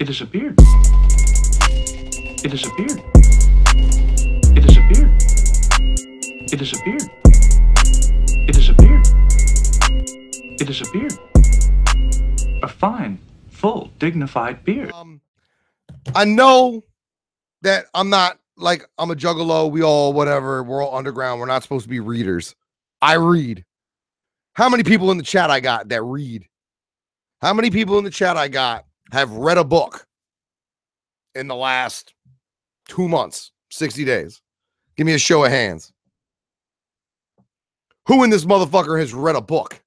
It disappeared. It disappeared. It disappeared. It disappeared. It disappeared. It disappeared. A fine, full, dignified beard. Um, I know that I'm not like I'm a juggalo. We all whatever. We're all underground. We're not supposed to be readers. I read. How many people in the chat I got that read? How many people in the chat I got have read a book in the last two months, 60 days? Give me a show of hands. Who in this motherfucker has read a book?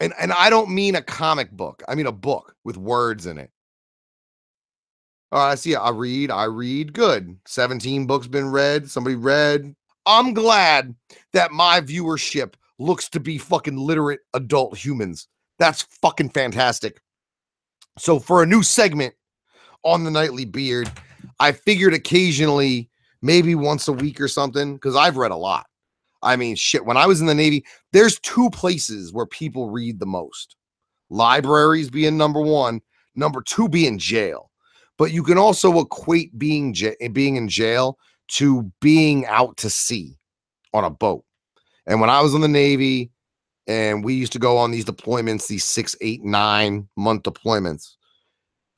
And and I don't mean a comic book. I mean a book with words in it. All right, I see. I read. I read. Good. 17 books been read. Somebody read. I'm glad that my viewership looks to be fucking literate adult humans. That's fucking fantastic. So for a new segment on the nightly beard, I figured occasionally, maybe once a week or something, because I've read a lot. I mean, shit. When I was in the Navy, there's two places where people read the most libraries being number one, number two being jail. But you can also equate being ja- being in jail to being out to sea on a boat. And when I was in the Navy and we used to go on these deployments, these six, eight, nine month deployments,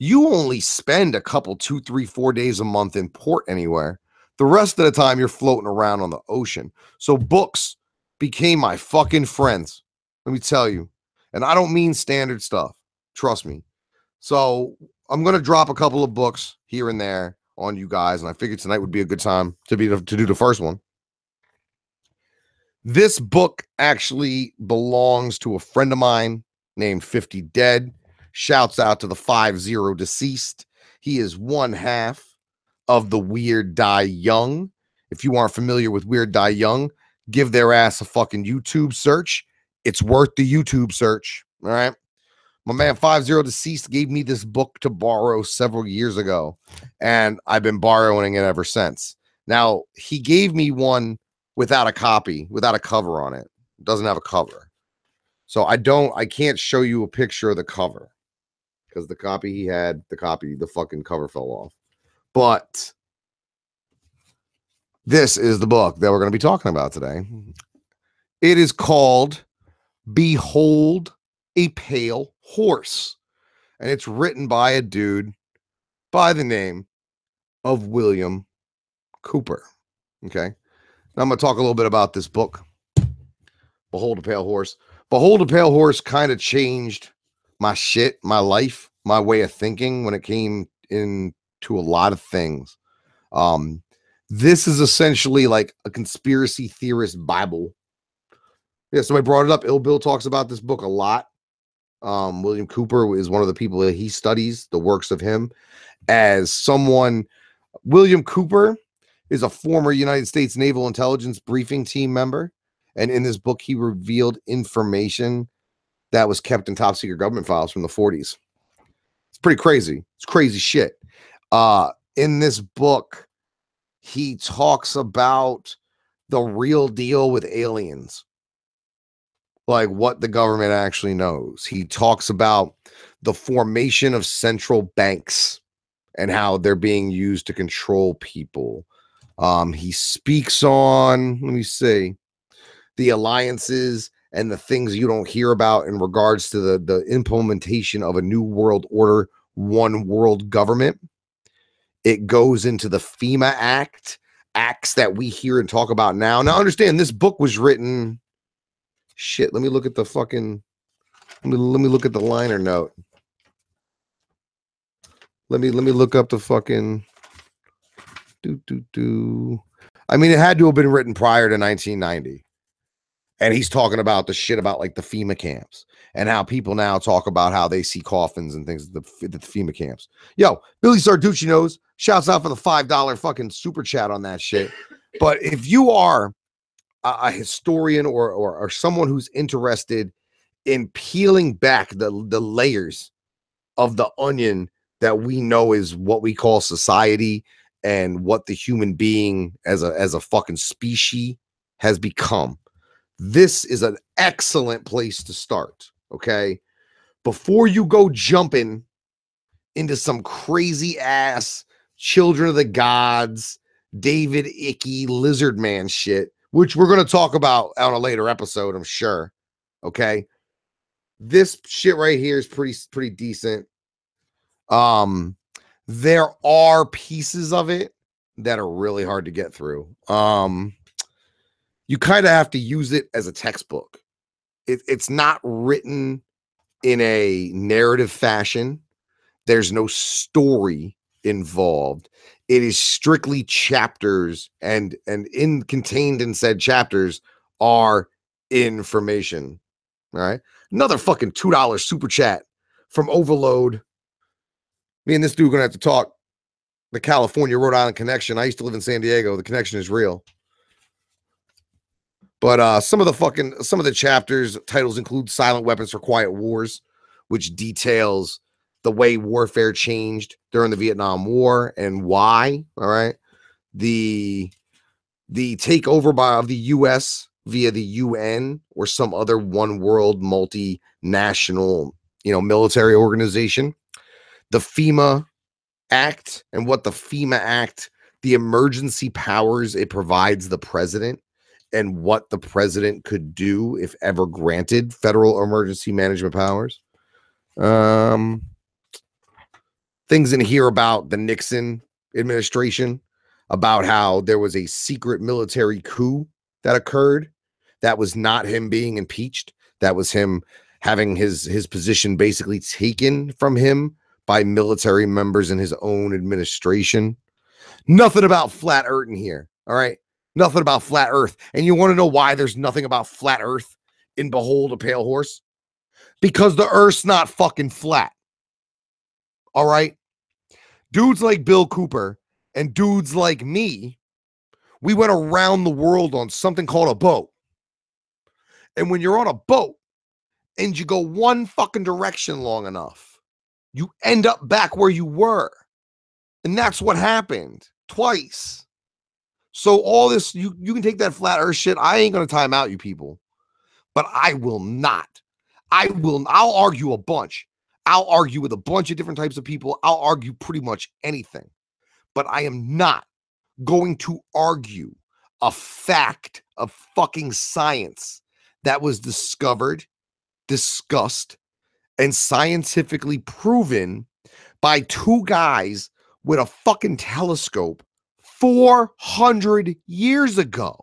you only spend a couple, two, three, four days a month in port anywhere. The rest of the time, you're floating around on the ocean. So books became my fucking friends. Let me tell you. And I don't mean standard stuff. Trust me. So I'm gonna drop a couple of books here and there on you guys, and I figured tonight would be a good time to be to do the first one. This book actually belongs to a friend of mine named 50 Dead. Shouts out to the 50 deceased. He is one half of the Weird Die Young. If you aren't familiar with Weird Die Young, give their ass a fucking YouTube search. It's worth the YouTube search. All right. My man 50 deceased gave me this book to borrow several years ago, and I've been borrowing it ever since. Now, he gave me one without a copy, without a cover on it. It doesn't have a cover. So I don't I can't show you a picture of the cover because the copy he had, the copy, the fucking cover fell off. But this is the book that we're going to be talking about today. It is called Behold a Pale Horse. And it's written by a dude by the name of William Cooper. Okay. I'm going to talk a little bit about this book, Behold a Pale Horse. Behold a Pale Horse kind of changed my shit, my life, my way of thinking when it came into a lot of things. Um, this is essentially like a conspiracy theorist Bible. Yeah, somebody brought it up. Ill Bill talks about this book a lot. Um, William Cooper is one of the people that he studies the works of him as someone. William Cooper is a former United States Naval Intelligence Briefing Team member. And in this book, he revealed information that was kept in top secret government files from the 40s. It's pretty crazy. It's crazy shit. Uh, in this book, he talks about the real deal with aliens, like what the government actually knows. He talks about the formation of central banks and how they're being used to control people. Um, he speaks on, let me see, the alliances and the things you don't hear about in regards to the, the implementation of a new world order, one world government. It goes into the FEMA Act, acts that we hear and talk about now. Now, understand this book was written. Shit, let me look at the fucking. Let me, let me look at the liner note. Let me let me look up the fucking. Do. I mean, it had to have been written prior to 1990 and he's talking about the shit about like the FEMA camps and how people now talk about how they see coffins and things at the, at the FEMA camps. Yo, Billy Sarducci knows. Shouts out for the five dollar fucking super chat on that shit. But if you are a, a historian or, or or someone who's interested in peeling back the the layers of the onion that we know is what we call society and what the human being as a as a fucking species has become this is an excellent place to start. Okay. Before you go jumping into some crazy ass children of the gods, David Icke, lizard man shit, which we're going to talk about on a later episode, I'm sure. Okay. This shit right here is pretty pretty decent. Um there are pieces of it that are really hard to get through. Um you kind of have to use it as a textbook. It, it's not written in a narrative fashion. There's no story involved. It is strictly chapters, and and in contained in said chapters are information. All right. Another fucking two dollar super chat from Overload. Me and this dude gonna have to talk. The California Rhode Island connection. I used to live in San Diego. The connection is real. But uh some of the fucking some of the chapters titles include Silent Weapons for Quiet Wars, which details the way warfare changed during the Vietnam War and why. All right. The the takeover by of the US via the UN or some other one world multinational, you know, military organization. The FEMA Act and what the FEMA Act, the emergency powers it provides the president and what the president could do if ever granted federal emergency management powers. Um things in here about the Nixon administration, about how there was a secret military coup that occurred. That was not him being impeached. That was him having his his position basically taken from him by military members in his own administration. Nothing about flat earth in here. All right. Nothing about flat earth. And you want to know why there's nothing about flat earth in Behold a Pale Horse? Because the earth's not fucking flat. All right dudes like Bill Cooper and dudes like me, we went around the world on something called a boat. And when you're on a boat and you go one fucking direction long enough, you end up back where you were. And that's what happened twice. So all this you you can take that flat earth shit. I ain't to time out you people. But I will not. I will I'll argue a bunch. I'll argue with a bunch of different types of people. I'll argue pretty much anything. But I am not going to argue a fact of fucking science that was discovered, discussed, and scientifically proven by two guys with a fucking telescope 400 years ago.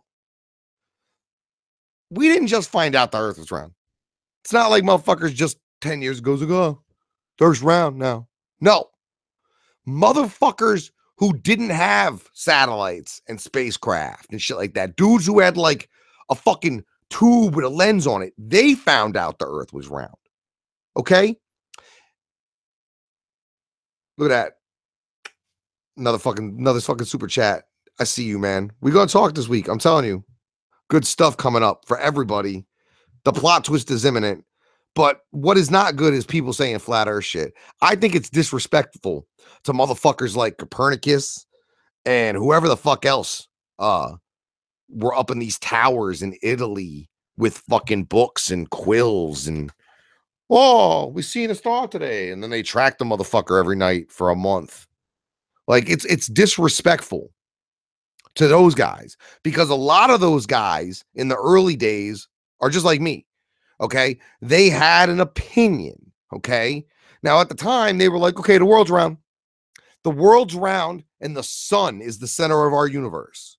We didn't just find out the earth was round. It's not like motherfuckers just 10 years ago ago. Oh, First round now. No. Motherfuckers who didn't have satellites and spacecraft and shit like that. Dudes who had like a fucking tube with a lens on it. They found out the earth was round. Okay? Look at that. Another fucking another fucking super chat. I see you, man. we gonna talk this week. I'm telling you. Good stuff coming up for everybody. The plot twist is imminent. But what is not good is people saying flat earth shit. I think it's disrespectful to motherfuckers like Copernicus and whoever the fuck else uh were up in these towers in Italy with fucking books and quills and oh, we seen a star today. And then they track the motherfucker every night for a month. Like it's it's disrespectful to those guys because a lot of those guys in the early days are just like me. Okay. They had an opinion. Okay. Now, at the time, they were like, okay, the world's round. The world's round, and the sun is the center of our universe.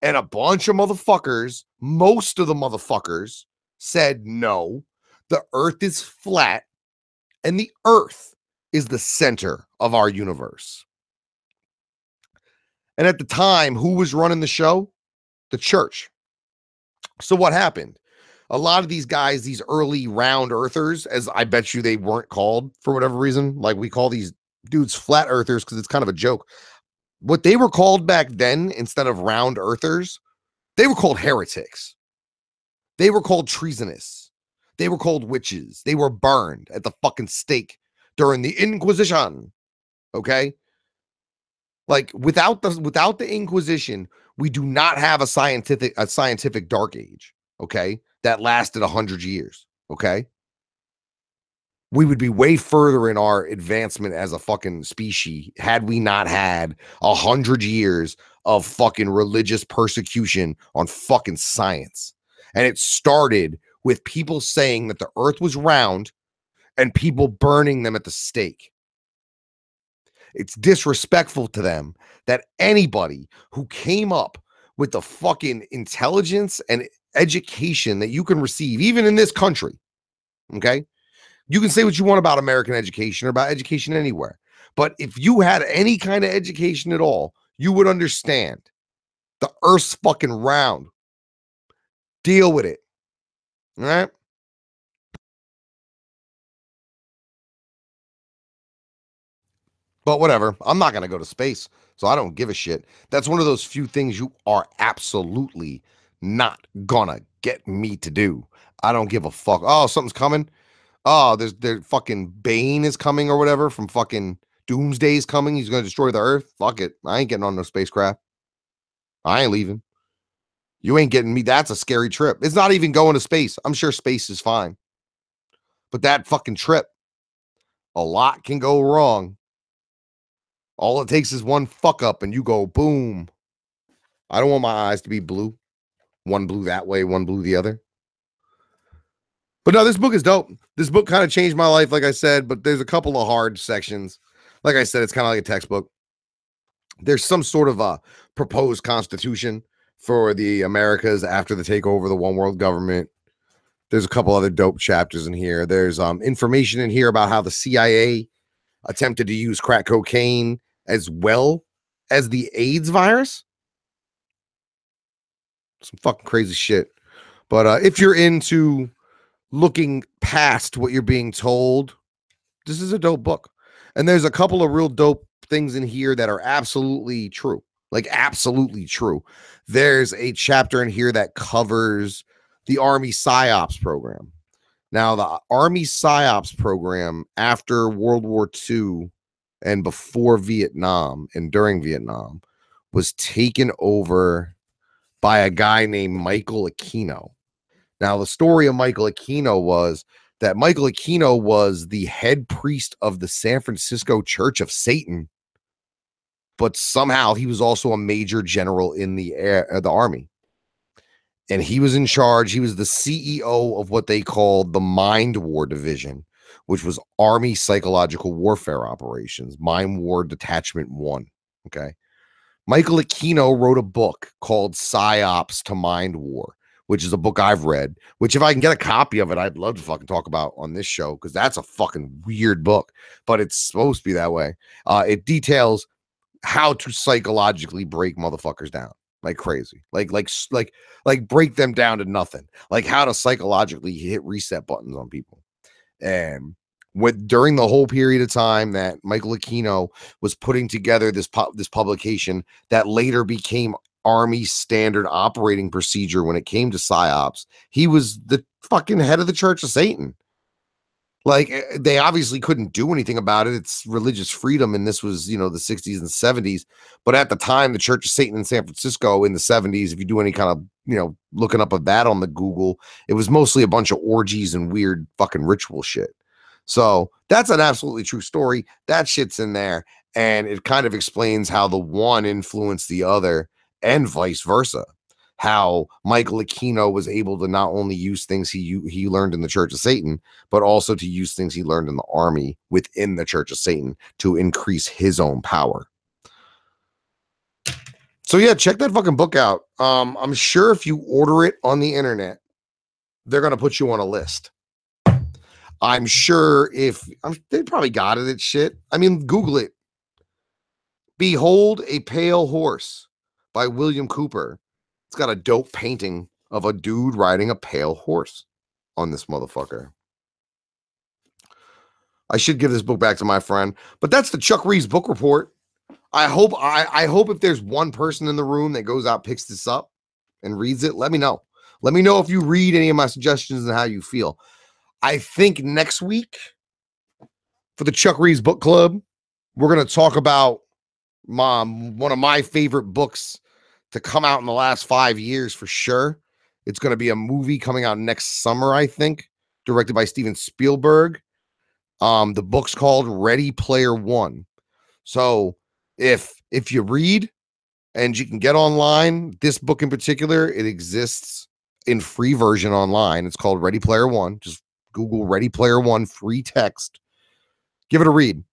And a bunch of motherfuckers, most of the motherfuckers said, no, the earth is flat, and the earth is the center of our universe. And at the time, who was running the show? The church. So what happened? a lot of these guys, these early round earthers, as I bet you they weren't called for whatever reason, like we call these dudes flat earthers because it's kind of a joke. What they were called back then, instead of round earthers, they were called heretics. They were called treasonous. They were called witches. They were burned at the fucking stake during the Inquisition. Okay? Like without the without the Inquisition, we do not have a scientific a scientific dark age. Okay that lasted 100 years. Okay. we would be way further in our advancement as a fucking species had we not had a hundred years of fucking religious persecution on fucking science. And it started with people saying that the earth was round and people burning them at the stake. It's disrespectful to them that anybody who came up with the fucking intelligence and education that you can receive, even in this country, okay? You can say what you want about American education or about education anywhere. But if you had any kind of education at all, you would understand the earth's fucking round. Deal with it. All right. But whatever. I'm not going to go to space. So I don't give a shit. That's one of those few things you are absolutely not gonna get me to do. I don't give a fuck. Oh, something's coming. Oh, there's there fucking Bane is coming or whatever from fucking Doomsday's coming. He's gonna destroy the earth. Fuck it. I ain't getting on no spacecraft. I ain't leaving. You ain't getting me. That's a scary trip. It's not even going to space. I'm sure space is fine. But that fucking trip, a lot can go wrong. All it takes is one fuck up and you go boom. I don't want my eyes to be blue. One blue that way, one blue the other. But no, this book is dope. This book kind of changed my life, like I said, but there's a couple of hard sections. Like I said, it's kind of like a textbook. There's some sort of a proposed constitution for the Americas after the takeover of the one world government. There's a couple other dope chapters in here. There's um information in here about how the CIA attempted to use crack cocaine as well as the AIDS virus. Some fucking crazy shit. But uh, if you're into looking past what you're being told, this is a dope book. And there's a couple of real dope things in here that are absolutely true. Like, absolutely true. There's a chapter in here that covers the Army PSYOPs program. Now, the Army PSYOPs program after World War II and before Vietnam and during Vietnam was taken over by a guy named Michael Aquino. Now, the story of Michael Aquino was that Michael Aquino was the head priest of the San Francisco Church of Satan, but somehow he was also a major general in the air, uh, the army. And he was in charge. He was the CEO of what they called the Mind War Division, which was Army Psychological Warfare Operations, Mind War Detachment One. Okay. Michael Aquino wrote a book called PSYOPs to Mind War, which is a book I've read, which if I can get a copy of it, I'd love to fucking talk about on this show because that's a fucking weird book, but it's supposed to be that way. Uh, it details how to psychologically break motherfuckers down like crazy, like like like like break them down to nothing, like how to psychologically hit reset buttons on people. And with during the whole period of time that Michael Aquino was putting together this pu- this publication that later became Army standard operating procedure when it came to psyops, he was the fucking head of the Church of Satan. Like eh, they obviously couldn't do anything about it. It's religious freedom, and this was you know the 60s and 70s. But at the time, the Church of Satan in San Francisco in the 70s, if you do any kind of you know looking up of that on the Google, it was mostly a bunch of orgies and weird fucking ritual shit. So that's an absolutely true story. That shit's in there. And it kind of explains how the one influenced the other and vice versa. How Michael Aquino was able to not only use things he he learned in the Church of Satan, but also to use things he learned in the army within the Church of Satan to increase his own power. So yeah, check that fucking book out. Um, I'm sure if you order it on the internet, they're gonna put you on a list. I'm sure if I'm, they probably got it at shit. I mean, Google it. Behold a Pale Horse by William Cooper. It's got a dope painting of a dude riding a pale horse on this motherfucker. I should give this book back to my friend, but that's the Chuck Reeves book report. I hope I, I hope if there's one person in the room that goes out, picks this up, and reads it, let me know. Let me know if you read any of my suggestions and how you feel. I think next week for the Chuck Reeves Book Club, we're going to talk about mom one of my favorite books to come out in the last five years for sure. It's going to be a movie coming out next summer, I think, directed by Steven Spielberg. Um, the book's called Ready Player One. So if if you read and you can get online, this book in particular, it exists in free version online. It's called Ready Player One. Just Google Ready Player One free text. Give it a read.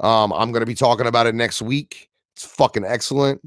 Um, I'm gonna be talking about it next week. It's fucking excellent.